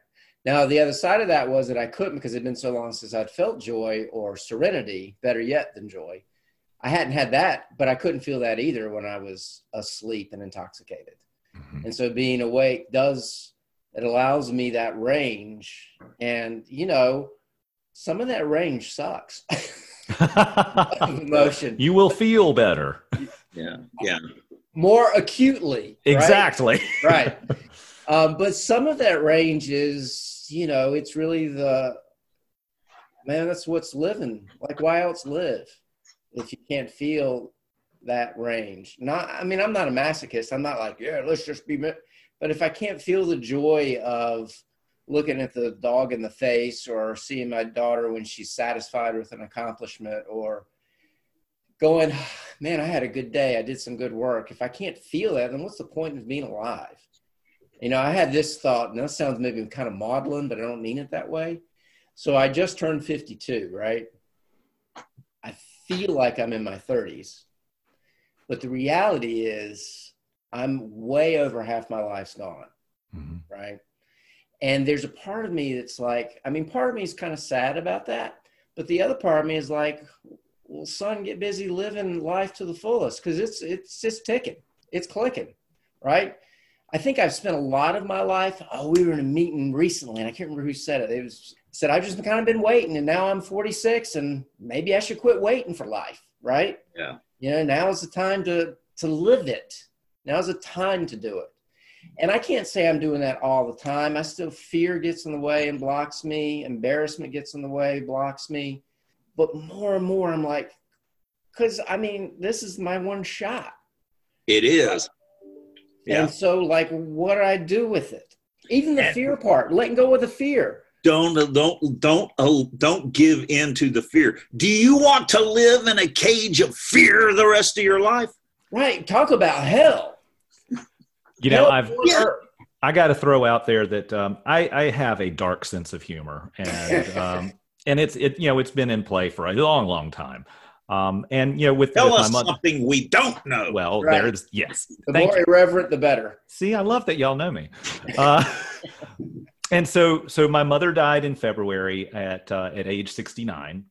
Now, the other side of that was that I couldn't because it had been so long since I'd felt joy or serenity, better yet than joy. I hadn't had that, but I couldn't feel that either when I was asleep and intoxicated. Mm-hmm. And so being awake does, it allows me that range. And, you know, some of that range sucks. emotion. You will feel better. Yeah, yeah. more acutely. Right? Exactly. right. Um, but some of that range is, you know, it's really the man. That's what's living. Like, why else live if you can't feel that range? Not. I mean, I'm not a masochist. I'm not like, yeah, let's just be. But if I can't feel the joy of looking at the dog in the face or seeing my daughter when she's satisfied with an accomplishment or going, man, I had a good day. I did some good work. If I can't feel that, then what's the point of being alive? You know, I had this thought, and that sounds maybe kind of maudlin, but I don't mean it that way. So I just turned 52, right? I feel like I'm in my 30s. But the reality is, I'm way over half my life's gone, mm-hmm. right? And there's a part of me that's like, I mean, part of me is kind of sad about that. But the other part of me is like, well, son, get busy living life to the fullest because it's it's just ticking, it's clicking, right? I think I've spent a lot of my life. Oh, we were in a meeting recently, and I can't remember who said it. It was said I've just kind of been waiting, and now I'm 46, and maybe I should quit waiting for life, right? Yeah. You know, now is the time to to live it. Now's the time to do it. And I can't say I'm doing that all the time. I still fear gets in the way and blocks me. Embarrassment gets in the way, blocks me. But more and more, I'm like, because I mean, this is my one shot. It is. Yeah. And so, like, what do I do with it? Even the and fear part, letting go of the fear. Don't don't don't uh, don't give in to the fear. Do you want to live in a cage of fear the rest of your life? Right. Talk about hell. You know, hell I've yeah. I got to throw out there that um, I, I have a dark sense of humor, and um, and it's it you know it's been in play for a long long time. Um, and you know, with tell with us mother, something we don't know. Well, right. there's yes. The Thank more you. irreverent, the better. See, I love that y'all know me. Uh, and so, so my mother died in February at uh, at age 69.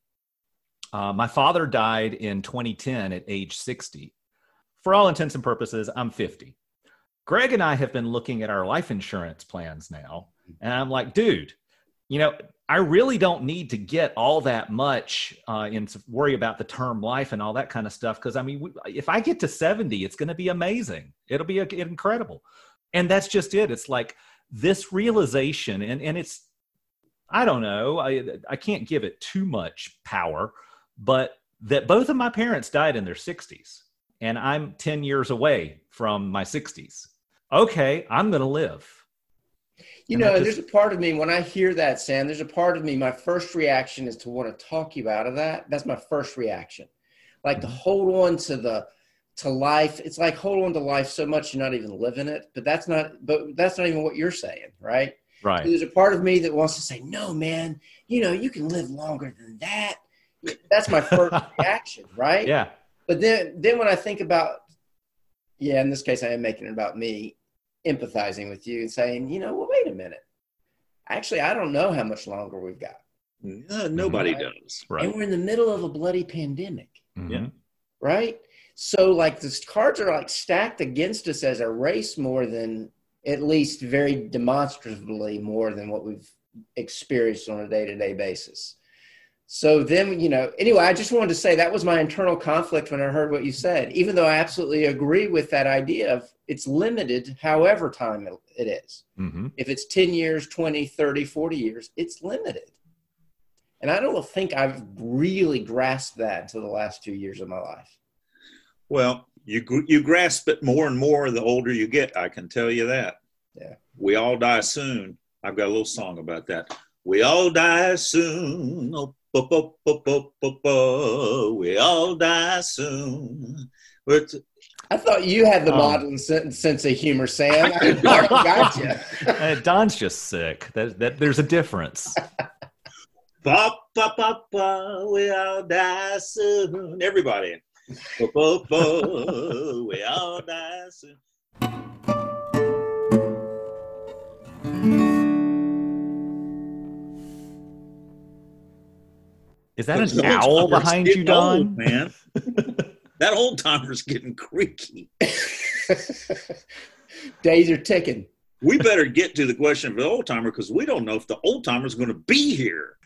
Uh, my father died in 2010 at age 60. For all intents and purposes, I'm 50. Greg and I have been looking at our life insurance plans now, and I'm like, dude, you know, I really don't need to get all that much uh, and worry about the term life and all that kind of stuff. Because I mean, if I get to 70, it's going to be amazing. It'll be incredible. And that's just it. It's like this realization, and, and it's, I don't know, I, I can't give it too much power, but that both of my parents died in their 60s, and I'm 10 years away from my 60s. Okay, I'm going to live you know, just, there's a part of me when I hear that, Sam. There's a part of me. My first reaction is to want to talk you out of that. That's my first reaction, like mm-hmm. to hold on to the to life. It's like hold on to life so much you're not even living it. But that's not. But that's not even what you're saying, right? Right. So there's a part of me that wants to say, no, man. You know, you can live longer than that. That's my first reaction, right? Yeah. But then, then when I think about, yeah, in this case, I am making it about me empathizing with you and saying, you know, well, wait a minute. Actually, I don't know how much longer we've got. Uh, nobody right? does. Right. And we're in the middle of a bloody pandemic. Mm-hmm. Yeah. Right. So, like, the cards are like stacked against us as a race more than, at least very demonstrably, more than what we've experienced on a day to day basis. So then, you know, anyway, I just wanted to say that was my internal conflict when I heard what you said, even though I absolutely agree with that idea of it's limited however time it is. Mm-hmm. If it's 10 years, 20, 30, 40 years, it's limited. And I don't think I've really grasped that until the last two years of my life. Well, you, you grasp it more and more the older you get. I can tell you that. Yeah. We all die soon. I've got a little song about that. We all die soon. Oh, We all die soon. I thought you had the um, modeling sense of humor, Sam. I got you. Don's just sick. That, that there's a difference. Ba, ba, ba, ba, we all die soon. Everybody. Ba, ba, ba, we all die soon. Is that an owl behind you, Don? Old, man. that old timer's getting creaky. Days are ticking. We better get to the question of the old timer because we don't know if the old timer's going to be here.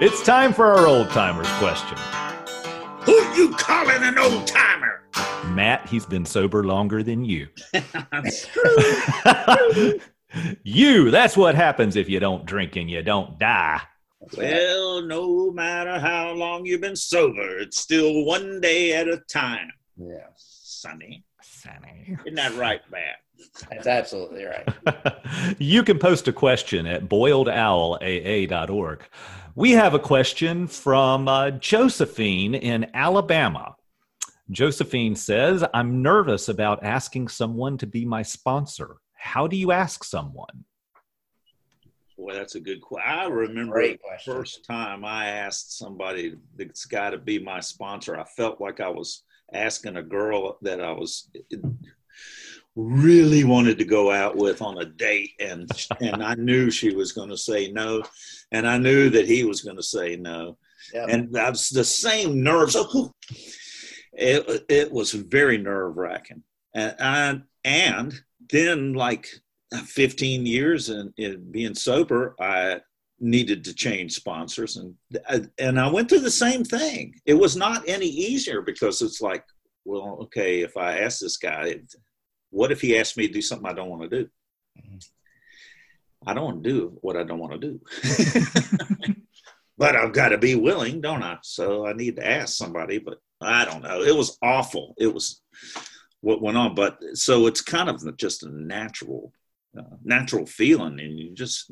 it's time for our old timers question. Who you calling an old timer? Matt, he's been sober longer than you. That's true. you, that's what happens if you don't drink and you don't die. Well, no matter how long you've been sober, it's still one day at a time, Yeah, Sunny. Sunny. Isn't that right, Matt? that's absolutely right. you can post a question at boiledowlaa.org. We have a question from uh, Josephine in Alabama. Josephine says, I'm nervous about asking someone to be my sponsor. How do you ask someone? Boy, that's a good question. I remember Great the question. first time I asked somebody, this guy, to be my sponsor. I felt like I was asking a girl that I was really wanted to go out with on a date, and and I knew she was going to say no, and I knew that he was going to say no, and that's the same nerves. It it was very nerve wracking, and I, and then like 15 years in being sober, I needed to change sponsors, and uh, and I went through the same thing. It was not any easier because it's like, well, okay, if I ask this guy, what if he asked me to do something I don't want to do? I don't want to do what I don't want to do. but I've got to be willing, don't I? So I need to ask somebody, but I don't know. It was awful. It was what went on, but so it's kind of just a natural, uh, natural feeling, and you just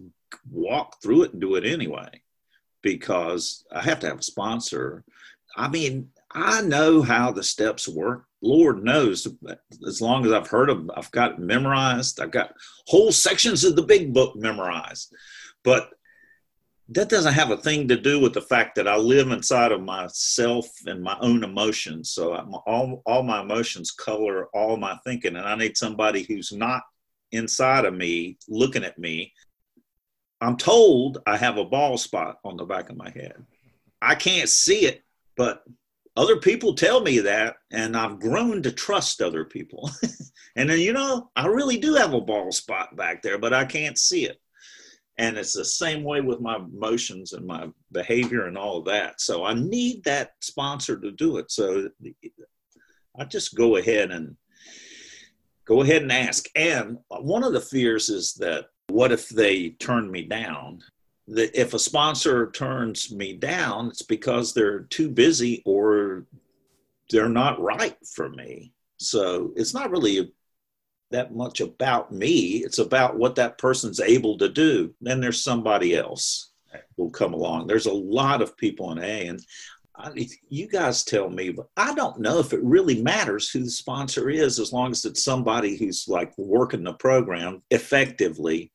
walk through it and do it anyway. Because I have to have a sponsor. I mean, I know how the steps work. Lord knows, as long as I've heard them, I've got memorized. I've got whole sections of the big book memorized. But that doesn't have a thing to do with the fact that I live inside of myself and my own emotions. So I'm, all, all my emotions color all my thinking, and I need somebody who's not inside of me looking at me. I'm told I have a bald spot on the back of my head. I can't see it, but other people tell me that, and I've grown to trust other people. and then, you know, I really do have a bald spot back there, but I can't see it and it's the same way with my emotions and my behavior and all of that so i need that sponsor to do it so i just go ahead and go ahead and ask and one of the fears is that what if they turn me down that if a sponsor turns me down it's because they're too busy or they're not right for me so it's not really that much about me. It's about what that person's able to do. Then there's somebody else will come along. There's a lot of people in A, and You guys tell me, but I don't know if it really matters who the sponsor is, as long as it's somebody who's like working the program effectively.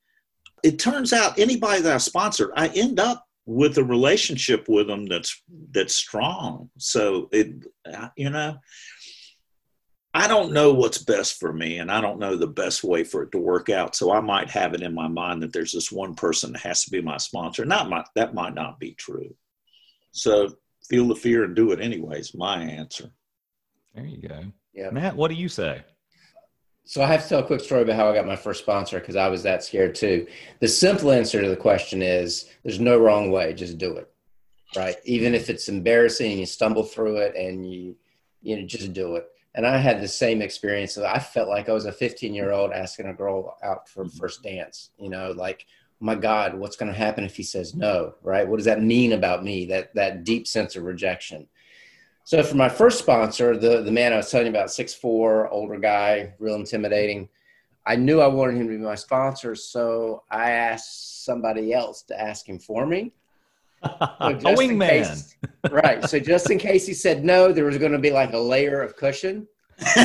It turns out anybody that I sponsor, I end up with a relationship with them that's that's strong. So it, you know. I don't know what's best for me, and I don't know the best way for it to work out. So I might have it in my mind that there's this one person that has to be my sponsor. Not my, that might not be true. So feel the fear and do it anyways. My answer. There you go. Yeah. Matt, what do you say? So I have to tell a quick story about how I got my first sponsor because I was that scared too. The simple answer to the question is there's no wrong way, just do it. Right? Even if it's embarrassing and you stumble through it and you you know just do it. And I had the same experience. So I felt like I was a 15 year old asking a girl out for mm-hmm. first dance. You know, like, my God, what's going to happen if he says no? Right? What does that mean about me? That that deep sense of rejection. So for my first sponsor, the the man I was telling you about, six four, older guy, real intimidating. I knew I wanted him to be my sponsor, so I asked somebody else to ask him for me. So a just in wingman. case- right. So just in case he said no, there was going to be like a layer of cushion.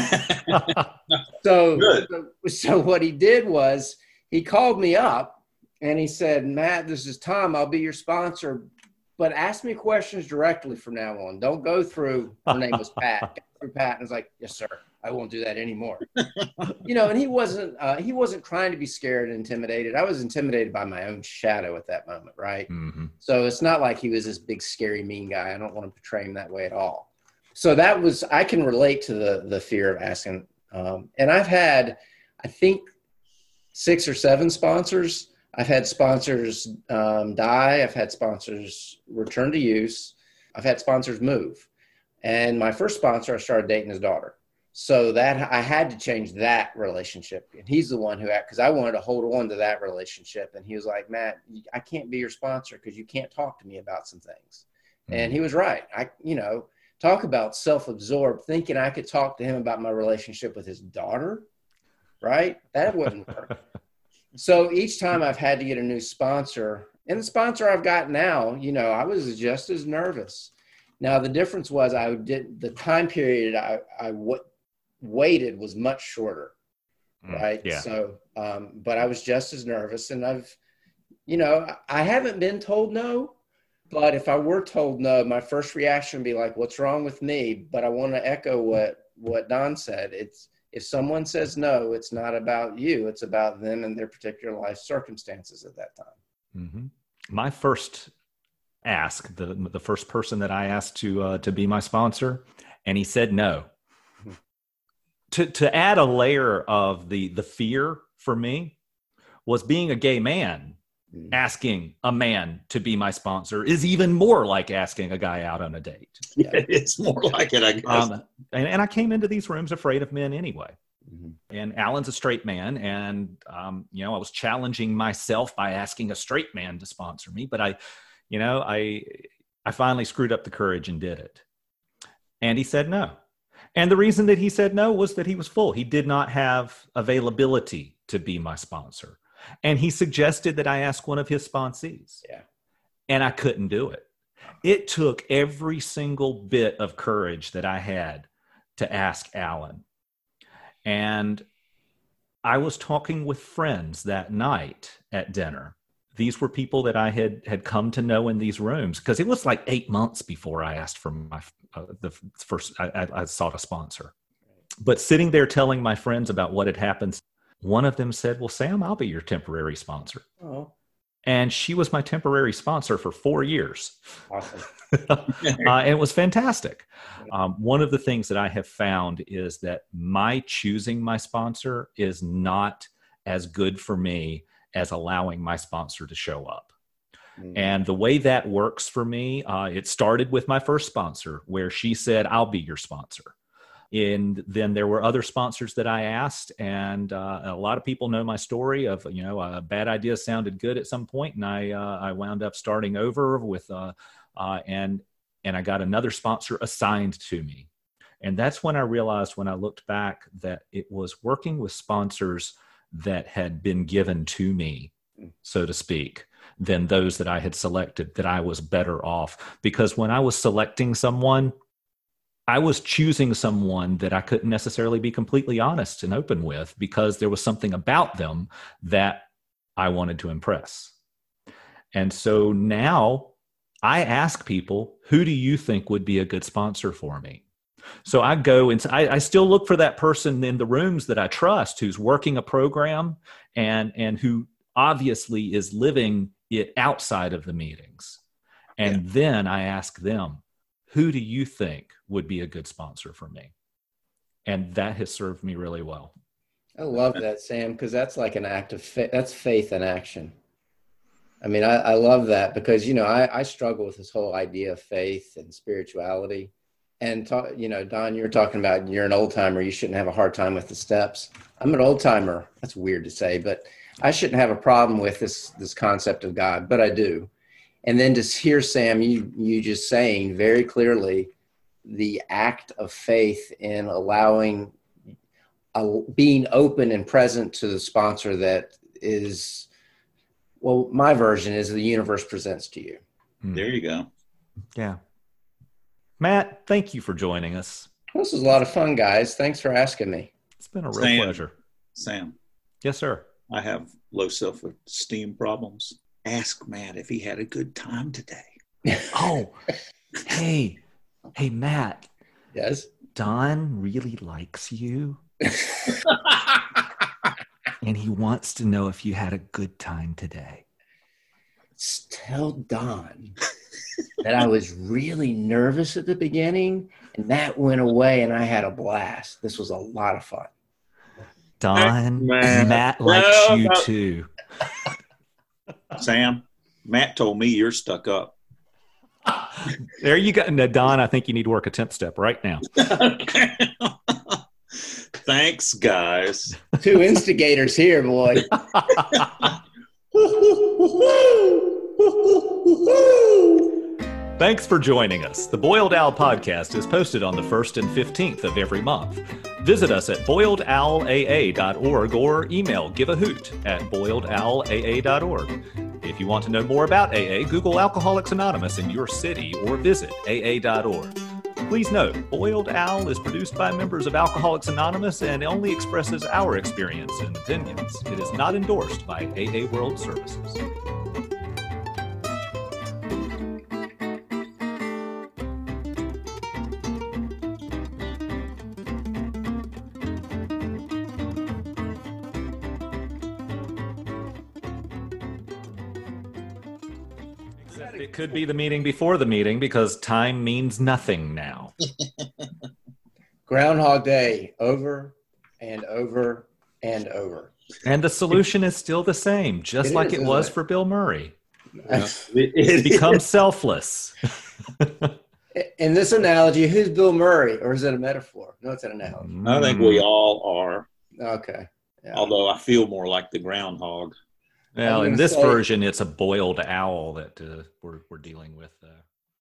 So, so, so what he did was he called me up and he said, Matt, this is Tom. I'll be your sponsor, but ask me questions directly from now on. Don't go through, her name was Pat. Through Pat. And I was like, yes, sir. I won't do that anymore. you know, and he wasn't, uh, he wasn't trying to be scared and intimidated. I was intimidated by my own shadow at that moment. Right. Mhm. So it's not like he was this big, scary, mean guy. I don't want to portray him that way at all. So that was I can relate to the the fear of asking. Um, and I've had, I think, six or seven sponsors. I've had sponsors um, die. I've had sponsors return to use. I've had sponsors move. And my first sponsor, I started dating his daughter. So that I had to change that relationship. And he's the one who, because I wanted to hold on to that relationship. And he was like, Matt, I can't be your sponsor because you can't talk to me about some things. Mm-hmm. And he was right. I, you know, talk about self-absorbed thinking i could talk to him about my relationship with his daughter right that wouldn't work so each time i've had to get a new sponsor and the sponsor i've got now you know i was just as nervous now the difference was i did the time period i, I w- waited was much shorter mm, right yeah. so um, but i was just as nervous and i've you know i haven't been told no but if I were told no, my first reaction would be like, "What's wrong with me?" But I want to echo what what Don said. It's if someone says no, it's not about you; it's about them and their particular life circumstances at that time. Mm-hmm. My first ask, the the first person that I asked to uh, to be my sponsor, and he said no. Mm-hmm. To to add a layer of the the fear for me was being a gay man. Asking a man to be my sponsor is even more like asking a guy out on a date. Yeah, it's more like it, I guess. Um, and, and, I came into these rooms afraid of men anyway. Mm-hmm. And Alan's a straight man, and um, you know I was challenging myself by asking a straight man to sponsor me, but I, you know, I I finally screwed up the courage and did it. And he said no. And the reason that he said no was that he was full. He did not have availability to be my sponsor. And he suggested that I ask one of his sponsees. Yeah. And I couldn't do it. It took every single bit of courage that I had to ask Alan. And I was talking with friends that night at dinner. These were people that I had had come to know in these rooms because it was like eight months before I asked for my uh, the first I, I sought a sponsor. But sitting there telling my friends about what had happened one of them said, Well, Sam, I'll be your temporary sponsor. Oh. And she was my temporary sponsor for four years. Awesome. uh, it was fantastic. Um, one of the things that I have found is that my choosing my sponsor is not as good for me as allowing my sponsor to show up. Mm-hmm. And the way that works for me, uh, it started with my first sponsor, where she said, I'll be your sponsor and then there were other sponsors that I asked, and uh, a lot of people know my story of you know a bad idea sounded good at some point, and I uh, I wound up starting over with uh, uh, and and I got another sponsor assigned to me, and that's when I realized when I looked back that it was working with sponsors that had been given to me, so to speak than those that I had selected, that I was better off. Because when I was selecting someone, I was choosing someone that I couldn't necessarily be completely honest and open with because there was something about them that I wanted to impress. And so now I ask people, who do you think would be a good sponsor for me? So I go and I, I, still look for that person in the rooms that I trust who's working a program and and who obviously is living it outside of the meetings. And yeah. then I ask them, who do you think would be a good sponsor for me? And that has served me really well. I love that, Sam, because that's like an act of faith. That's faith in action. I mean, I, I love that because, you know, I, I struggle with this whole idea of faith and spirituality. And, talk, you know, Don, you're talking about you're an old timer. You shouldn't have a hard time with the steps. I'm an old timer. That's weird to say, but I shouldn't have a problem with this, this concept of God, but I do and then to hear sam you you just saying very clearly the act of faith in allowing uh, being open and present to the sponsor that is well my version is the universe presents to you. Hmm. there you go. Yeah. Matt thank you for joining us. This was a lot of fun guys. Thanks for asking me. It's been a real sam, pleasure. Sam. Yes sir. I have low self-esteem problems. Ask Matt if he had a good time today. oh, hey, hey, Matt. Yes. Don really likes you. and he wants to know if you had a good time today. Tell Don that I was really nervous at the beginning and that went away and I had a blast. This was a lot of fun. Don, Matt likes you too. Sam, Matt told me you're stuck up. There you go. Now, Don, I think you need to work a 10th step right now. Thanks, guys. Two instigators here, boy. Thanks for joining us. The Boiled Owl podcast is posted on the 1st and 15th of every month. Visit us at boiledowlaa.org or email giveahoot at boiledowlaa.org. If you want to know more about AA, Google Alcoholics Anonymous in your city or visit aa.org. Please note, Boiled Owl is produced by members of Alcoholics Anonymous and only expresses our experience and opinions. It is not endorsed by AA World Services. Could be the meeting before the meeting because time means nothing now. Groundhog Day over and over and over. And the solution is still the same, just It like is, it isn't was it? for Bill Murray. It- it- Become selfless. In this analogy, who's Bill Murray, or is it a metaphor? No, it's an analogy. I think we mm. all are, Okay. Yeah. although I feel more like the groundhog. Well, I'm in this say- version, it's a boiled owl that uh, we're, we're dealing with. Uh,